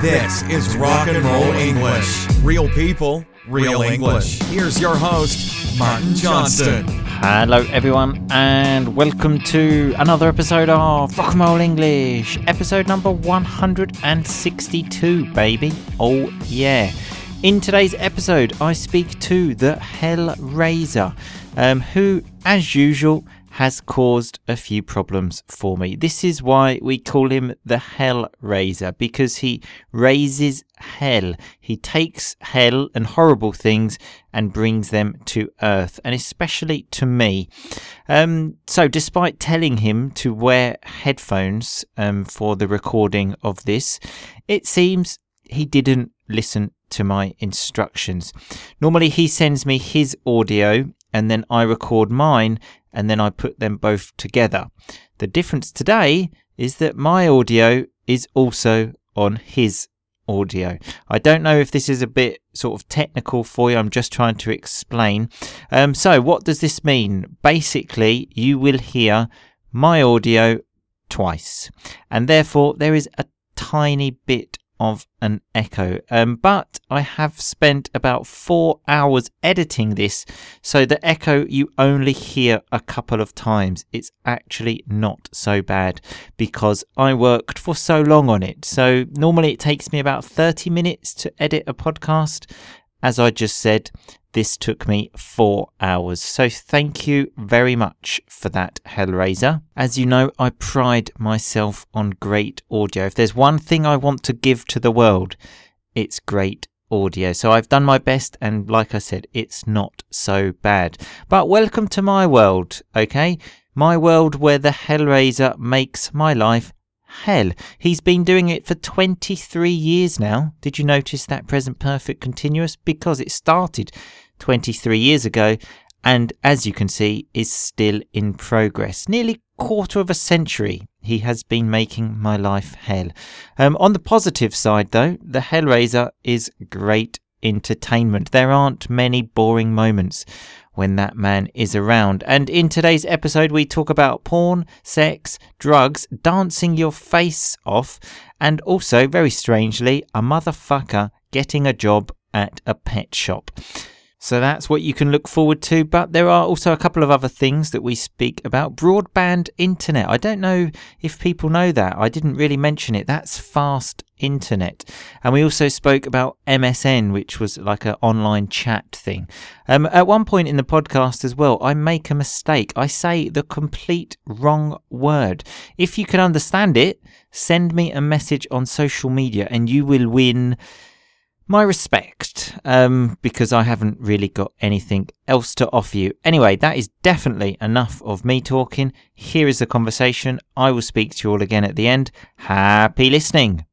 This is Rock and Roll English. Real people, real English. Here's your host, Martin Johnston. Hello, everyone, and welcome to another episode of Rock and Roll English, episode number 162, baby. Oh, yeah. In today's episode, I speak to the Hellraiser, um, who, as usual, has caused a few problems for me. This is why we call him the Hell Raiser because he raises hell. He takes hell and horrible things and brings them to earth, and especially to me. Um, so, despite telling him to wear headphones um, for the recording of this, it seems he didn't listen to my instructions. Normally, he sends me his audio and then I record mine and then I put them both together. The difference today is that my audio is also on his audio. I don't know if this is a bit sort of technical for you. I'm just trying to explain. Um, so, what does this mean? Basically, you will hear my audio twice, and therefore there is a tiny bit of an echo. Um, but I have spent about four hours editing this, so the echo you only hear a couple of times. It's actually not so bad because I worked for so long on it. So normally it takes me about 30 minutes to edit a podcast. As I just said, this took me four hours. So thank you very much for that, Hellraiser. As you know, I pride myself on great audio. If there's one thing I want to give to the world, it's great audio. So I've done my best, and like I said, it's not so bad. But welcome to my world, okay? My world where the Hellraiser makes my life hell. He's been doing it for 23 years now. Did you notice that present perfect continuous? Because it started 23 years ago and as you can see is still in progress. Nearly quarter of a century he has been making my life hell. Um, on the positive side though, the Hellraiser is great entertainment. There aren't many boring moments when that man is around. And in today's episode, we talk about porn, sex, drugs, dancing your face off, and also, very strangely, a motherfucker getting a job at a pet shop. So that's what you can look forward to. But there are also a couple of other things that we speak about. Broadband internet. I don't know if people know that. I didn't really mention it. That's fast internet. And we also spoke about MSN, which was like an online chat thing. Um, at one point in the podcast as well, I make a mistake. I say the complete wrong word. If you can understand it, send me a message on social media and you will win my respect, um, because I haven't really got anything else to offer you. Anyway, that is definitely enough of me talking. Here is the conversation. I will speak to you all again at the end. Happy listening.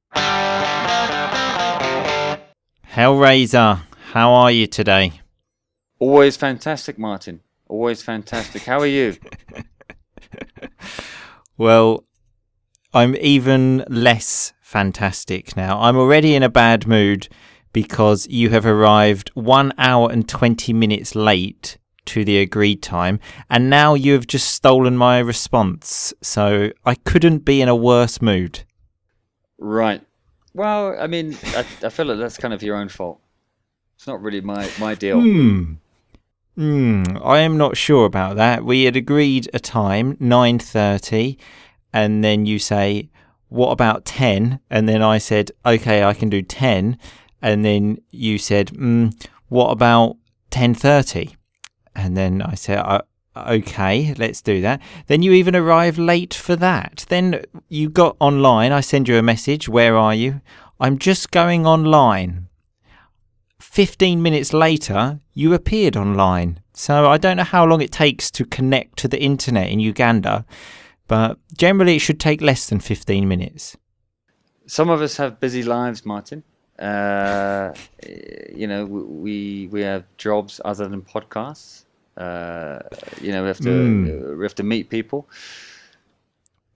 Hellraiser, how are you today? Always fantastic, Martin. Always fantastic. How are you? well, I'm even less fantastic now. I'm already in a bad mood because you have arrived one hour and 20 minutes late to the agreed time, and now you have just stolen my response. So I couldn't be in a worse mood. Right. Well, I mean, I, I feel like that's kind of your own fault. It's not really my, my deal. Hmm. Hmm. I am not sure about that. We had agreed a time, 9.30, and then you say, what about 10? And then I said, okay, I can do 10 and then you said, mm, "What about 10:30?" And then I said, uh, "Okay, let's do that." Then you even arrive late for that. Then you got online. I send you a message. Where are you? I'm just going online. 15 minutes later, you appeared online. So I don't know how long it takes to connect to the internet in Uganda, but generally it should take less than 15 minutes. Some of us have busy lives, Martin. Uh, you know, we we have jobs other than podcasts. Uh, you know, we have to mm. we have to meet people.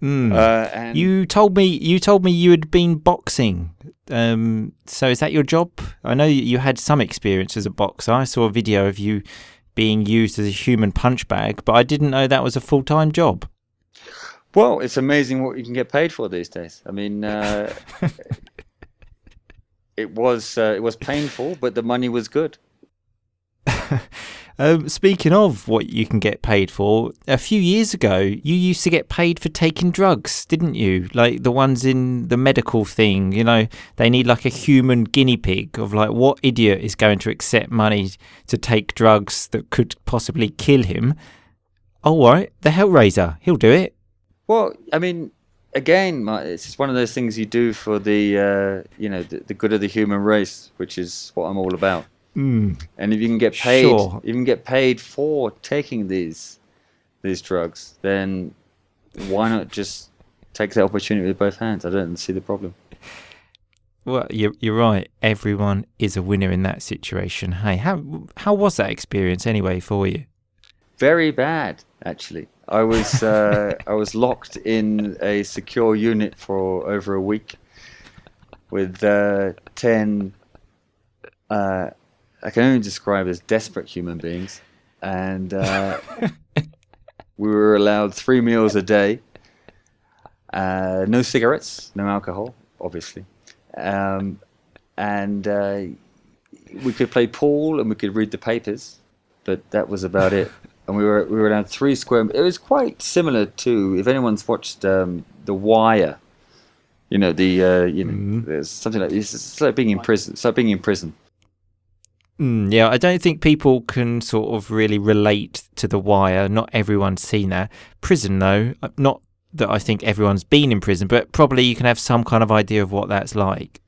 Mm. Uh, you told me you told me you had been boxing. Um, so is that your job? I know you had some experience as a boxer. I saw a video of you being used as a human punch bag, but I didn't know that was a full time job. Well, it's amazing what you can get paid for these days. I mean, uh, it was uh, it was painful, but the money was good. Um, speaking of what you can get paid for, a few years ago, you used to get paid for taking drugs, didn't you? Like the ones in the medical thing, you know, they need like a human guinea pig of like what idiot is going to accept money to take drugs that could possibly kill him. All right, the Hellraiser, he'll do it. Well, I mean, again, it's just one of those things you do for the uh, you know the, the good of the human race, which is what I'm all about. Mm. And if you can get paid, Sure. can get paid for taking these these drugs, then why not just take the opportunity with both hands? I don't see the problem. Well, you're, you're right. Everyone is a winner in that situation. Hey, how how was that experience anyway for you? Very bad, actually. I was uh, I was locked in a secure unit for over a week with uh, ten. Uh, I can only describe as desperate human beings, and uh, we were allowed three meals a day. Uh, no cigarettes, no alcohol, obviously, um, and uh, we could play pool and we could read the papers, but that was about it. And we were we were allowed three square. It was quite similar to if anyone's watched um, The Wire, you know the uh, you know Mhm. there's something like this. It's like being in prison. It's like being in prison. Mm, yeah, I don't think people can sort of really relate to The Wire. Not everyone's seen that. Prison, though, uh, not that I think everyone's been in prison, but probably you can have some kind of idea of what that's like.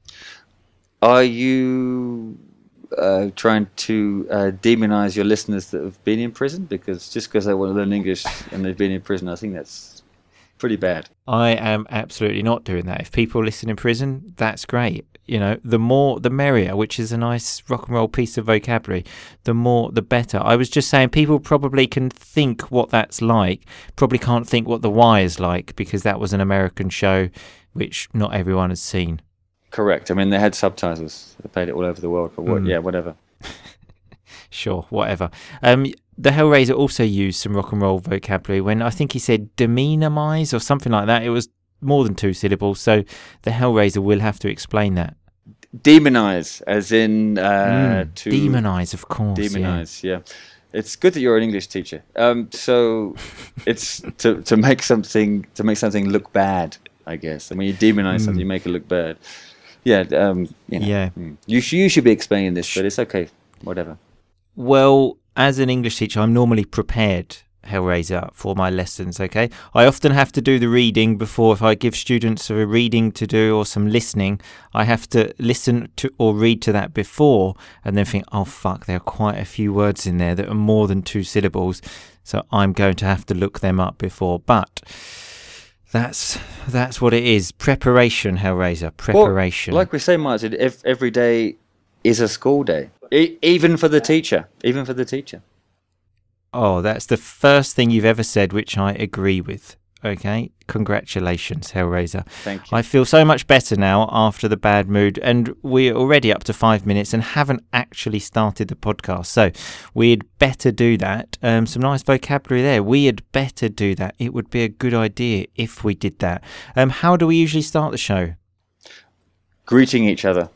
Are you uh, trying to uh, demonize your listeners that have been in prison? Because just because they want to learn English and they've been in prison, I think that's pretty bad. I am absolutely not doing that. If people listen in prison, that's great. You know, the more the merrier, which is a nice rock and roll piece of vocabulary. The more the better. I was just saying, people probably can think what that's like, probably can't think what The Wire's like because that was an American show which not everyone has seen. Correct. I mean, they had subtitles. They played it all over the world. But what, Mm. yeah, whatever. Sure, whatever. Um, the Hellraiser also used some rock and roll vocabulary when I think he said demonimize or something like that. It was more than two syllables, so the Hellraiser will have to explain that. Demonize, as in uh, Mm, to demonize, of course. demonize. Yeah. It's good that you're an English teacher. Um, so it's to, to make something to make something look bad. I guess. I mean, you demonize something, you make it look bad. Yeah. Um, you know. Yeah. mm. You should you should be explaining this, but it's okay. Whatever. Well, as an English teacher, I'm normally prepared, Hellraiser, for my lessons, okay? I often have to do the reading before, if I give students a reading to do or some listening, I have to listen to or read to that before and then think, oh fuck, there are quite a few words in there that are more than two syllables, so I'm going to have to look them up before. But that's that's what it is. Preparation, Hellraiser. Well, Preparation. like we say, Martin, if every day is a school day, e- even for the teacher, even for the teacher. Oh, that's the first thing you've ever said, which I agree with. Okay, congratulations, Hellraiser. Thank you. I feel so much better now after the bad mood, and we're already up to five minutes and haven't actually started the podcast. So we'd better do that. Um, some nice vocabulary there. We had better do that. It would be a good idea if we did that. Um, how do we usually start the show? Greeting each other.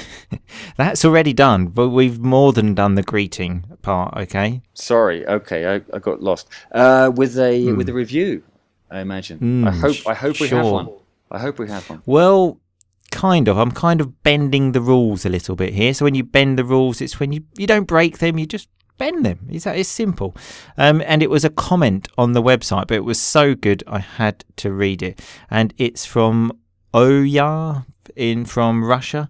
That's already done, but we've more than done the greeting part. Okay. Sorry. Okay, I, I got lost. Uh, with a Hmm. with a review, I imagine. Hmm, I hope I hope we have one. I hope we have one. Well, kind of. I'm kind of bending the rules a little bit here. So when you bend the rules, it's when you you don't break them, you just bend them. It's that it's simple. Um, and it was a comment on the website, but it was so good I had to read it. And it's from Oya in from Russia.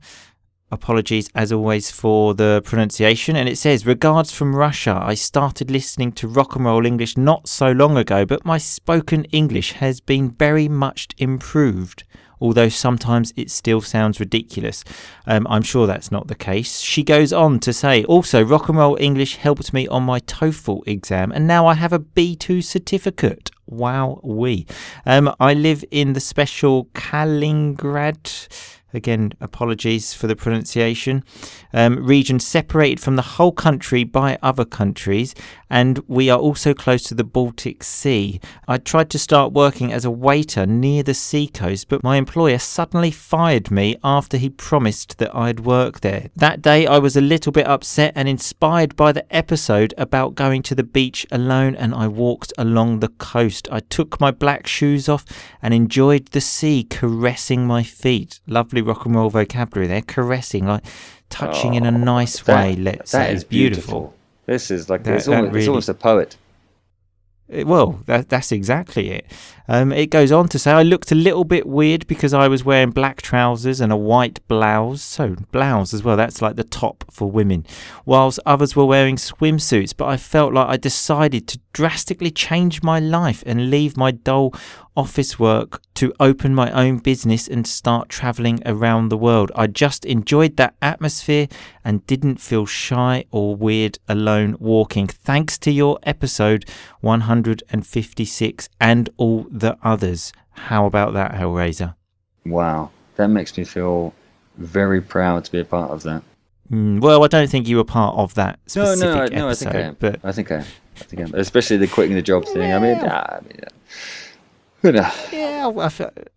Apologies as always for the pronunciation. And it says, Regards from Russia. I started listening to rock and roll English not so long ago, but my spoken English has been very much improved. Although sometimes it still sounds ridiculous. Um, I'm sure that's not the case. She goes on to say, also, rock and roll English helped me on my TOEFL exam, and now I have a B2 certificate. Wow, we. Um, I live in the special Kaliningrad Again, apologies for the pronunciation. Um, region separated from the whole country by other countries, and we are also close to the Baltic Sea. I tried to start working as a waiter near the seacoast, but my employer suddenly fired me after he promised that I'd work there. That day, I was a little bit upset and inspired by the episode about going to the beach alone, and I walked along the coast. I took my black shoes off and enjoyed the sea caressing my feet. Lovely rock and roll vocabulary there, caressing, like touching oh, in a oh, nice that, way. Let's that say is beautiful. beautiful. This is like that, it's, almost, really, it's almost a poet. It, well, that, that's exactly it. Um, it goes on to say, I looked a little bit weird because I was wearing black trousers and a white blouse. So, blouse as well, that's like the top for women. Whilst others were wearing swimsuits, but I felt like I decided to drastically change my life and leave my dull office work to open my own business and start traveling around the world. I just enjoyed that atmosphere and didn't feel shy or weird alone walking. Thanks to your episode 156 and all the others. How about that, Hellraiser? Wow, that makes me feel very proud to be a part of that. Mm, well, I don't think you were part of that specific no, no, no, episode, I think I am. But I think I am. I think I am. Especially the quitting the job thing. I mean, I mean yeah,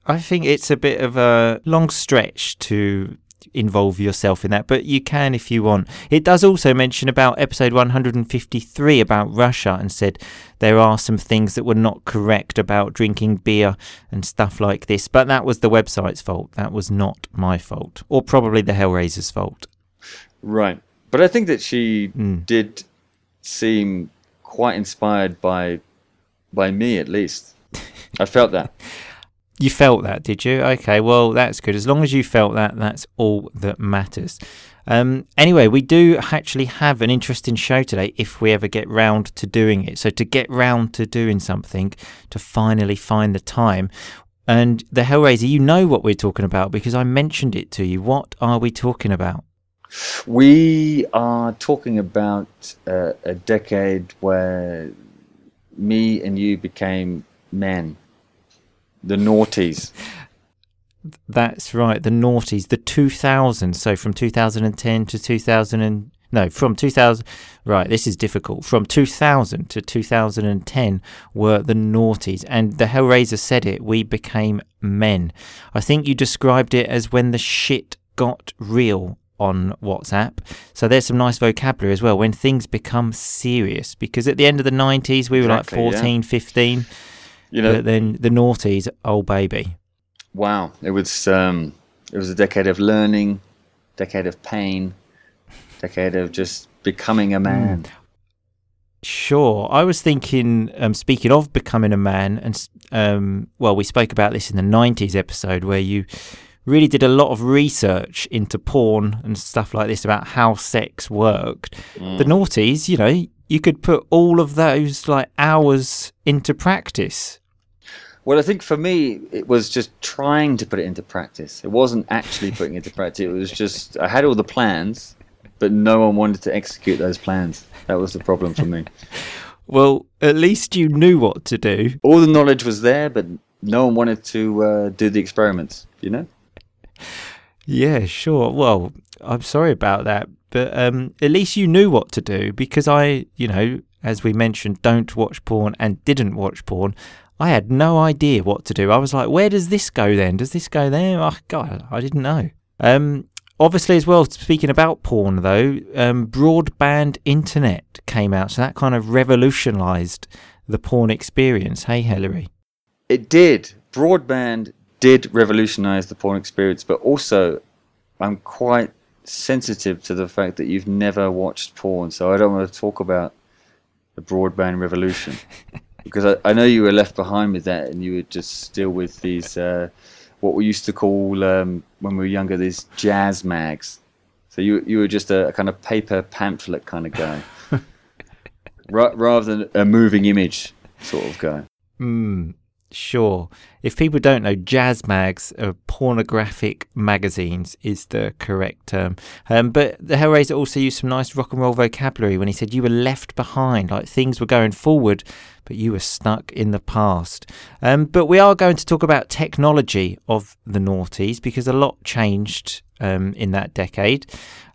I think it's a bit of a long stretch to involve yourself in that, but you can if you want. It does also mention about episode 153 about Russia and said there are some things that were not correct about drinking beer and stuff like this, but that was the website's fault. That was not my fault, or probably the Hellraiser's fault. Right. But I think that she mm. did seem quite inspired by by me at least. I felt that. You felt that, did you? Okay, well, that's good. As long as you felt that, that's all that matters. Um, anyway, we do actually have an interesting show today if we ever get round to doing it. So, to get round to doing something, to finally find the time. And the Hellraiser, you know what we're talking about because I mentioned it to you. What are we talking about? We are talking about uh, a decade where me and you became men the noughties. That's right, the noughties, the 2000s. So from 2010 to 2000 and no, from 2000. Right, this is difficult. From 2000 to 2010 were the noughties, and the Hellraiser said it. We became men. I think you described it as when the shit got real on WhatsApp. So there's some nice vocabulary as well when things become serious. Because at the end of the 90s, we were exactly, like 14, yeah. 15. You know, but then the noughties, oh baby. Wow, it was um, it was a decade of learning, decade of pain, decade of just becoming a man. Mm. Sure, I was thinking. Um, speaking of becoming a man, and um, well, we spoke about this in the '90s episode where you really did a lot of research into porn and stuff like this about how sex worked. Mm. The noughties, you know, you could put all of those like hours into practice. Well, I think for me, it was just trying to put it into practice. It wasn't actually putting it into practice. It was just I had all the plans, but no one wanted to execute those plans. That was the problem for me. well, at least you knew what to do. All the knowledge was there, but no one wanted to uh, do the experiments. You know? Yeah, sure. Well, I'm sorry about that, but um, at least you knew what to do because I, you know, as we mentioned, don't watch porn and didn't watch porn. I had no idea what to do. I was like, where does this go then? Does this go there? Oh, God, I didn't know. Um, obviously, as well, speaking about porn, though, um, broadband internet came out. So that kind of revolutionized the porn experience. Hey, Hilary. It did. Broadband did revolutionize the porn experience, but also I'm quite sensitive to the fact that you've never watched porn. So I don't want to talk about the broadband revolution. because I, I, know you were left behind with that, and you were just still with these uh, what we used to call um, when we were younger these jazz mags. So you you were just a, a kind of paper pamphlet kind of guy, rather than a moving image sort of guy. Mm. Sure. If people don't know, jazz mags are pornographic magazines, is the correct term. Um, but the Hellraiser also used some nice rock and roll vocabulary when he said you were left behind, like things were going forward, but you were stuck in the past. Um, but we are going to talk about technology of the noughties because a lot changed um, in that decade.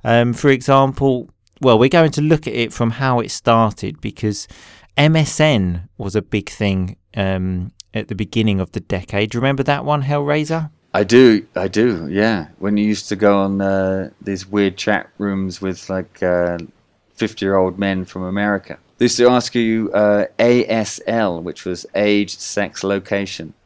Um, for example, well, we're going to look at it from how it started because MSN was a big thing um, at the beginning of the decade. You remember that one, Hellraiser? I do, I do, yeah. When you used to go on uh, these weird chat rooms with like fifty-year-old men from America, they used to ask you uh, ASL, which was age, sex, location.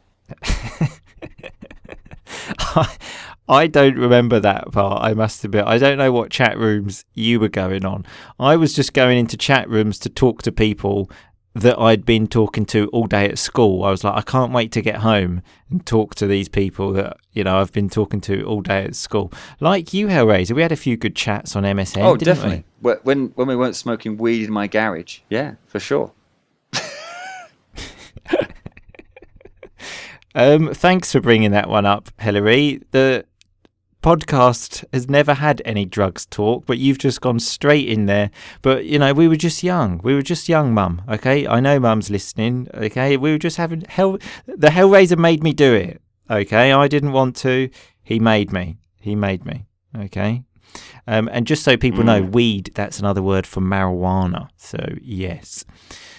I don't remember that part, I must admit. I don't know what chat rooms you were going on. I was just going into chat rooms to talk to people that I'd been talking to all day at school. I was like, I can't wait to get home and talk to these people that, you know, I've been talking to all day at school. Like you, Hellraiser, we had a few good chats on MSN. Oh, definitely. We? When, when we weren't smoking weed in my garage. Yeah, for sure. um, thanks for bringing that one up, Hilary. The podcast has never had any drugs talk, but you've just gone straight in there. But you know, we were just young. We were just young, Mum. Okay, I know Mum's listening. Okay, we were just having hell. The Hellraiser made me do it. Okay, I didn't want to. He made me. He made me. Okay. Um, and just so people mm. know, weed, that's another word for marijuana. So, yes.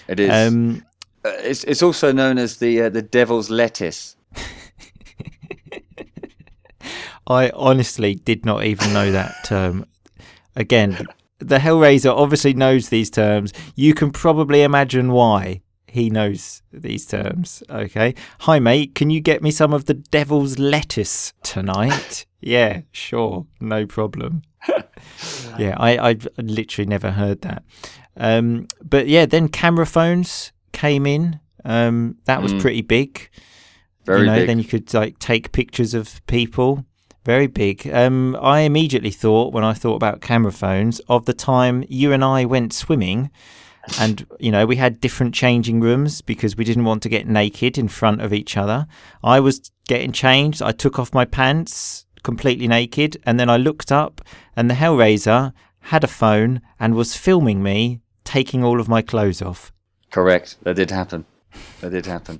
It is. Um, uh, it's, it's also known as the uh, the devil's lettuce. I honestly did not even know that term. Again, the Hellraiser obviously knows these terms. You can probably imagine why he knows these terms. Okay. Hi, mate. Can you get me some of the devil's lettuce tonight? yeah, sure. No problem. yeah, I, I literally never heard that. Um, but yeah, then camera phones came in. Um, that was mm. pretty big. Very you know, big. Then you could like take pictures of people. Very big. Um, I immediately thought, when I thought about camera phones, of the time you and I went swimming. And, you know, we had different changing rooms because we didn't want to get naked in front of each other. I was getting changed. I took off my pants completely naked. And then I looked up, and the Hellraiser had a phone and was filming me taking all of my clothes off. Correct. That did happen. That did happen.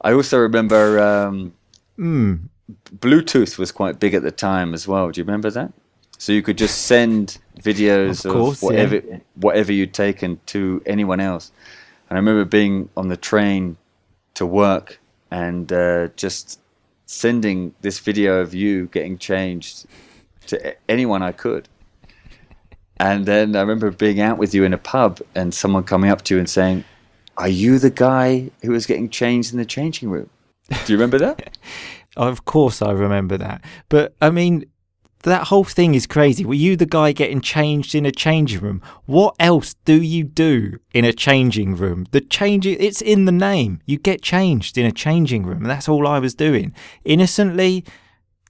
I also remember. Um, mm Bluetooth was quite big at the time as well. Do you remember that? So you could just send videos of, course, of whatever yeah. whatever you'd taken to anyone else. And I remember being on the train to work and uh, just sending this video of you getting changed to anyone I could. And then I remember being out with you in a pub and someone coming up to you and saying, "Are you the guy who was getting changed in the changing room?" Do you remember that? Of course, I remember that. But I mean, that whole thing is crazy. Were you the guy getting changed in a changing room? What else do you do in a changing room? The changing, it's in the name. You get changed in a changing room. That's all I was doing. Innocently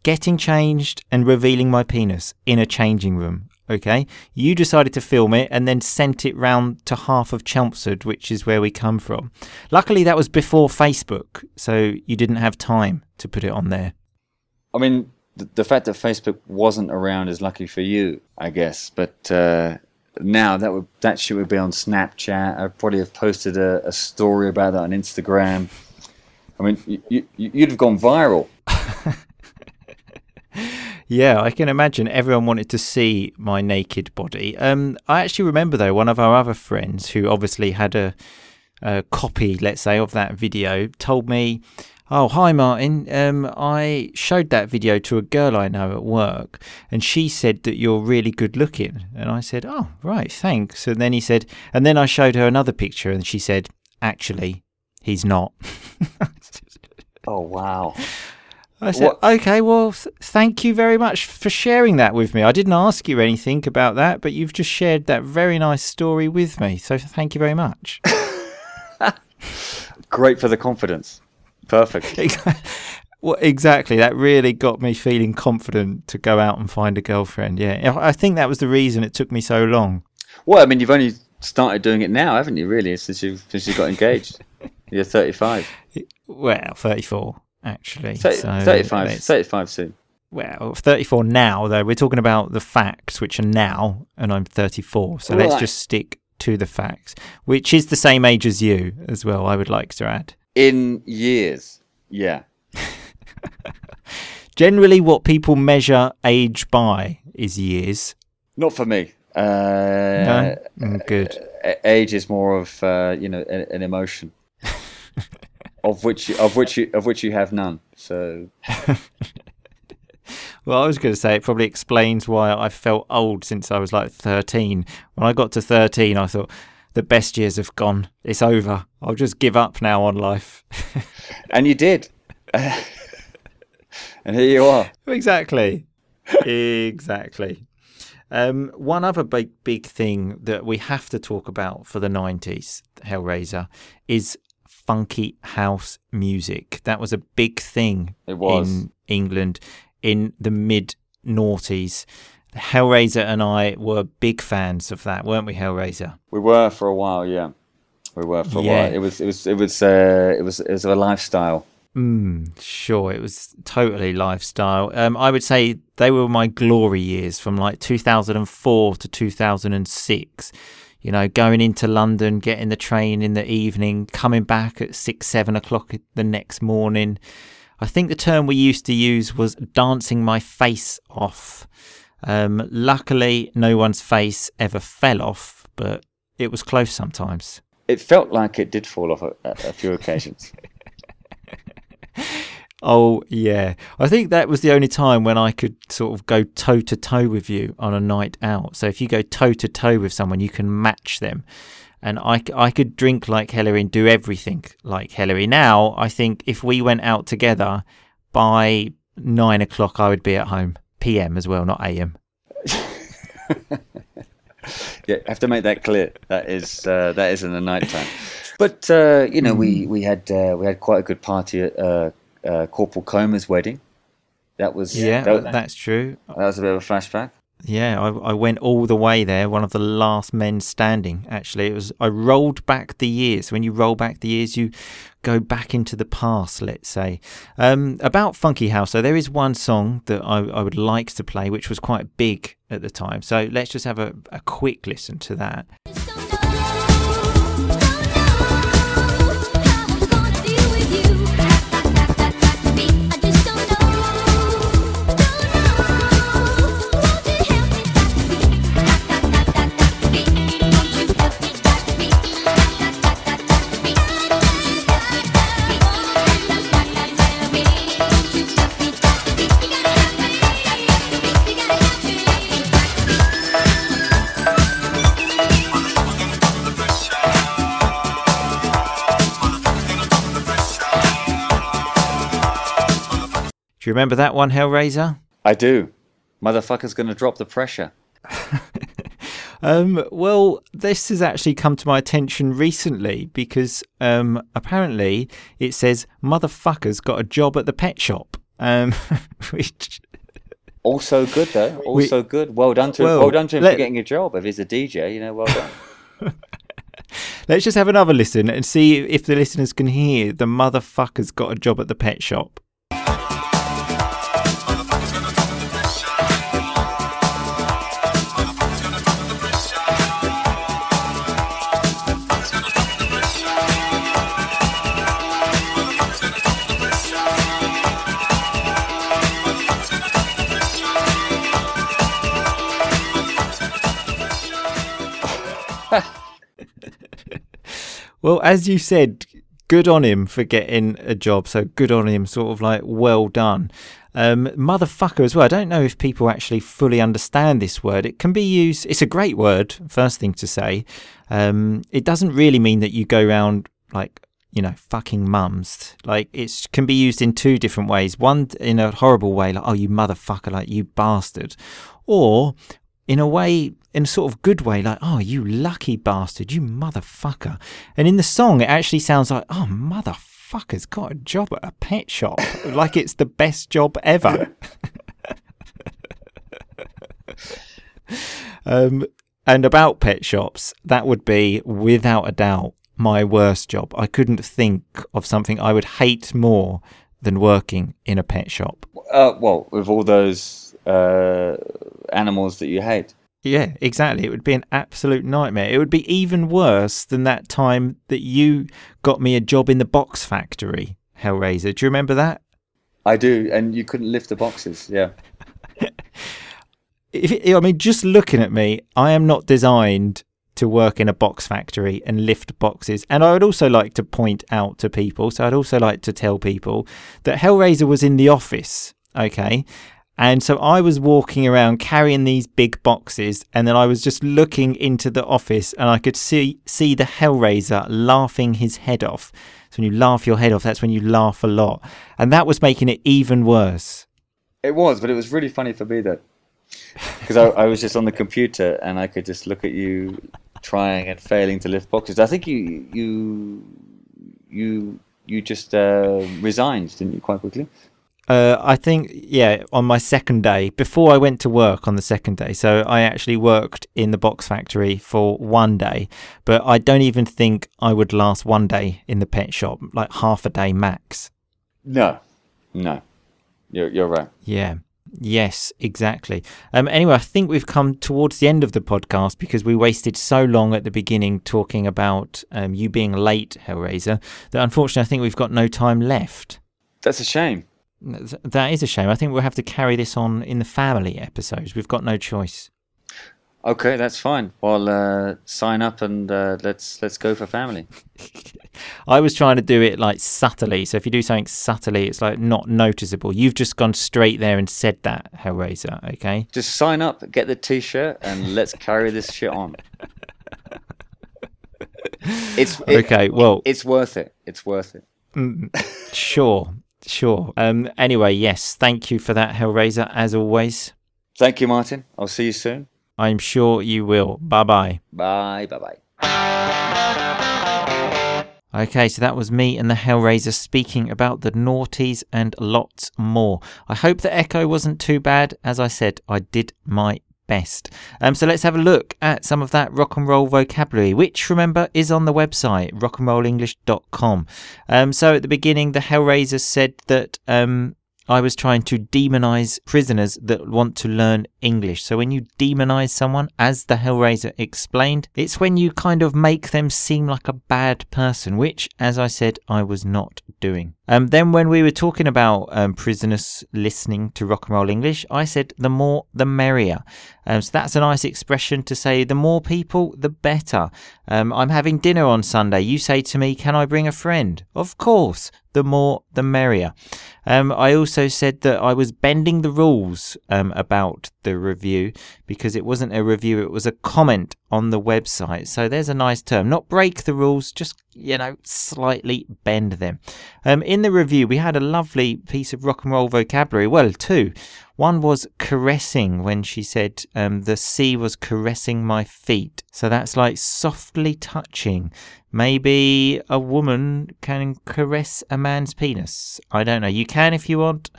getting changed and revealing my penis in a changing room. Okay, you decided to film it and then sent it round to half of Chelmsford, which is where we come from. Luckily, that was before Facebook, so you didn't have time to put it on there. I mean, the, the fact that Facebook wasn't around is lucky for you, I guess. But uh, now that would that shit would be on Snapchat. I'd probably have posted a, a story about that on Instagram. I mean, you, you, you'd have gone viral. Yeah, I can imagine everyone wanted to see my naked body. Um, I actually remember though one of our other friends who obviously had a, a copy, let's say, of that video, told me, "Oh, hi Martin. Um, I showed that video to a girl I know at work, and she said that you're really good looking." And I said, "Oh, right, thanks." And then he said, and then I showed her another picture, and she said, "Actually, he's not." oh wow. I said, what? okay, well, th- thank you very much for sharing that with me. I didn't ask you anything about that, but you've just shared that very nice story with me. So thank you very much. Great for the confidence. Perfect. well, exactly. That really got me feeling confident to go out and find a girlfriend. Yeah. I think that was the reason it took me so long. Well, I mean, you've only started doing it now, haven't you, really, since you've, since you got engaged? You're 35. Well, 34 actually. 30, so 35. 35 soon. Well, 34 now, though. We're talking about the facts, which are now, and I'm 34. So let's Right. just stick to the facts, which is the same age as you as well, I would like to add. In years. Yeah. Generally, what people measure age by is years. Not for me. Uh, No? Mm, good. age is more of uh, you know an, an emotion of which you, of which you, of which you have none. So Well, I was going to say it probably explains why I felt old since I was like 13. When I got to 13, I thought the best years have gone. It's over. I'll just give up now on life. and you did, and here you are. exactly. exactly. Um, one other big big thing that we have to talk about for the 90s, Hellraiser, is funky house music. That was a big thing It was. in England in the mid noughties. Hellraiser and I were big fans of that, weren't we, Hellraiser? We were for a while, yeah. We were for a Yeah. while. It was it was it was uh, it was it was a lifestyle. Mm, sure, it was totally lifestyle. Um, I would say they were my glory years from like 2004 to 2006. You know, going into London, getting the train in the evening, coming back at six, seven o'clock the next morning. I think the term we used to use was dancing my face off. Um, luckily, no one's face ever fell off, but it was close sometimes. It felt like it did fall off a, a, a few occasions. Oh yeah, I think that was the only time when I could sort of go toe to toe with you on a night out. So if you go toe to toe with someone, you can match them. And I, I could drink like Hillary and do everything like Hillary. Now I think if we went out together by nine o'clock, I would be at home. PM as well, not AM. yeah, have to make that clear. That is uh, that is in the night time. But uh, you know, we we had uh, we had quite a good party at uh, Corporal Comer's wedding. That was Yeah, that, was- that's true. that was a bit of a flashback. Yeah, I, I went all the way there. One of the last men standing. Actually, it was. I rolled back the years. When you roll back the years, you go back into the past. Let's say um, about Funky House. So there is one song that I, I would like to play, which was quite big at the time. So let's just have a, a quick listen to that. You remember that one, Hellraiser? I do. Motherfucker's gonna drop the pressure. Um, well, this has actually come to my attention recently because um, apparently it says motherfucker's got a job at the pet shop. Um, which Also good though. Also good. Well done to him. Well, Well done to him let- for getting a job. If he's a DJ, you know, well done. let's just have another listen and see if the listeners can hear the motherfucker's got a job at the pet shop. Well, as you said, good on him for getting a job. So good on him, sort of like well done. Um, motherfucker as well. I don't know if people actually fully understand this word. It can be used. It's a great word. First thing to say. Um, it doesn't really mean that you go around like you know fucking mums. Like it can be used in two different ways. One in a horrible way, like oh you motherfucker, like you bastard, or in a way, in a sort of good way, like, oh, you lucky bastard, you motherfucker. And in the song, it actually sounds like, oh, motherfucker's got a job at a pet shop. like it's the best job ever. um, and about pet shops, that would be, without a doubt, my worst job. I couldn't think of something I would hate more than working in a pet shop. Uh, well, with all those uh, animals that you hate. Yeah, exactly. It would be an absolute nightmare. It would be even worse than that time that you got me a job in the box factory, Hellraiser. Do you remember that? I do, and you couldn't lift the boxes. Yeah. if, I mean, just looking at me, I am not designed to work in a box factory and lift boxes. And I would also like to point out to people, so I'd also like to tell people that Hellraiser was in the office, okay? And so I was walking around carrying these big boxes, and then I was just looking into the office, and I could see see the Hellraiser laughing his head off. So when you laugh your head off, that's when you laugh a lot, and that was making it even worse. It was, but it was really funny for me that because I, I, was just on the computer and I could just look at you trying and failing to lift boxes. I think you you you you just uh, resigned, didn't you, quite quickly? Uh, I think, yeah, on my second day, before I went to work on the second day. So I actually worked in the box factory for one day, but I don't even think I would last one day in the pet shop, like half a day max. No, no, you're, you're right. Yeah. Yes, exactly. Um, anyway, I think we've come towards the end of the podcast because we wasted so long at the beginning talking about um, you being late, Hellraiser, that unfortunately I think we've got no time left. That's a shame. That is a shame. I think we'll have to carry this on in the family episodes. We've got no choice. Okay, that's fine. Well, uh, sign up and uh, let's let's go for family. I was trying to do it like subtly. So if you do something subtly, it's like not noticeable. You've just gone straight there and said that, Hellraiser. Okay. Just sign up, get the T-shirt, and let's carry this shit on. It's it, okay. Well, it's worth it. It's worth it. Mm, sure, sure. Um. Anyway, yes. Thank you for that, Hellraiser. As always. Thank you, Martin. I'll see you soon. I'm sure you will. Bye bye. Bye bye bye. Okay, so that was me and the Hellraiser speaking about the naughties and lots more. I hope the echo wasn't too bad. As I said, I did my best. Um, so let's have a look at some of that rock and roll vocabulary, which remember is on the website rockandrollenglish.com. Um, so at the beginning, the Hellraiser said that um, I was trying to demonize prisoners that want to learn English. So when you demonize someone, as the Hellraiser explained, it's when you kind of make them seem like a bad person, which, as I said, I was not doing. Um, then when we were talking about um, prisoners listening to rock and roll English, I said the more the merrier. Um, so that's a nice expression to say the more people, the better. Um, I'm having dinner on Sunday. You say to me, Can I bring a friend? Of course the more the merrier. Um, I also said that I was bending the rules um, about the review because it wasn't a review, it was a comment on the website. So there's a nice term. Not break the rules, just, you know, slightly bend them. Um, in the review, we had a lovely piece of rock and roll vocabulary. Well, two. One was caressing when she said um, the sea was caressing my feet. So that's like softly touching. Maybe a woman can caress a man's penis. I don't know. You can if you want.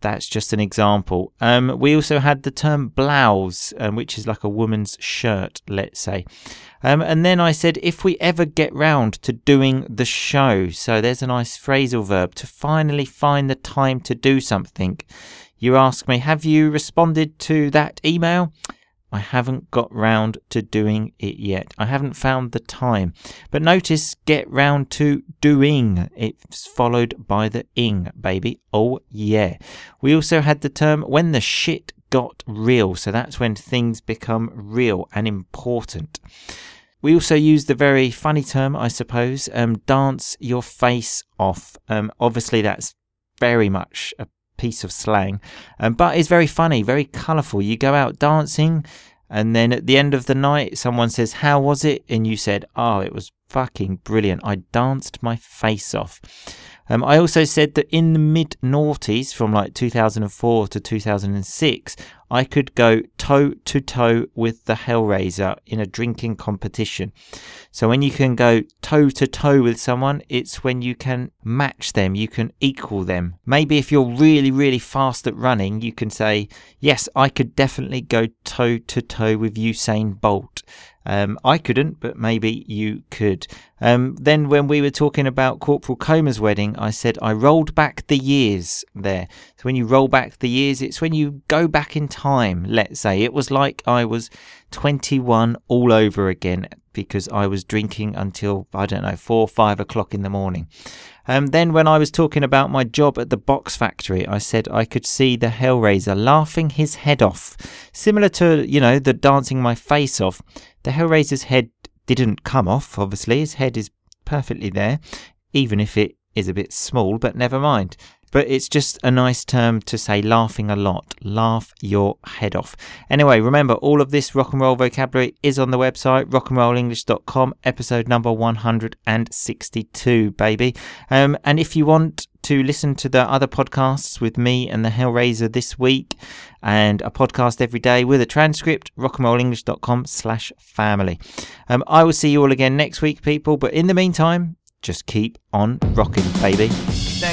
That's just an example. Um, we also had the term blouse, um, which is like a woman's shirt, let's say. Um, and then I said, if we ever get round to doing the show, so there's a nice phrasal verb to finally find the time to do something. You ask me, have you responded to that email? I haven't got round to doing it yet. I haven't found the time. But notice, get round to doing. It's followed by the ing, baby. Oh, yeah. We also had the term when the shit got real. So that's when things become real and important. We also use the very funny term, I suppose, um, dance your face off. Um, obviously, that's very much a piece of slang, um, but it's very funny, very colourful. You go out dancing, and then at the end of the night, someone says, How was it? And you said, Oh, it was fucking brilliant. I danced my face off. Um, I also said that in the mid noughties, from like 2004 to 2006, I could go toe to toe with the Hellraiser in a drinking competition. So when you can go toe to toe with someone, it's when you can match them, you can equal them. Maybe if you're really, really fast at running, you can say, Yes, I could definitely go toe to toe with Usain Bolt. Um, I couldn't, but maybe you could. Um, then, when we were talking about Corporal Comer's wedding, I said I rolled back the years there. So, when you roll back the years, it's when you go back in time, let's say. It was like I was 21 all over again because I was drinking until, I don't know, four or five o'clock in the morning. Um, then, when I was talking about my job at the box factory, I said I could see the Hellraiser laughing his head off. Similar to, you know, the dancing my face off. The Hellraiser's head didn't come off, obviously. His head is perfectly there, even if it is a bit small, but never mind but it's just a nice term to say laughing a lot. Laugh your head off. Anyway, remember all of this rock and roll vocabulary is on the website rockandrollenglish.com, episode number 162, baby. Um, and if you want to listen to the other podcasts with me and the Hellraiser this week and a podcast every day with a transcript, rockandrollenglish.com slash family. Um, I will see you all again next week, people. But in the meantime, just keep on rocking, baby.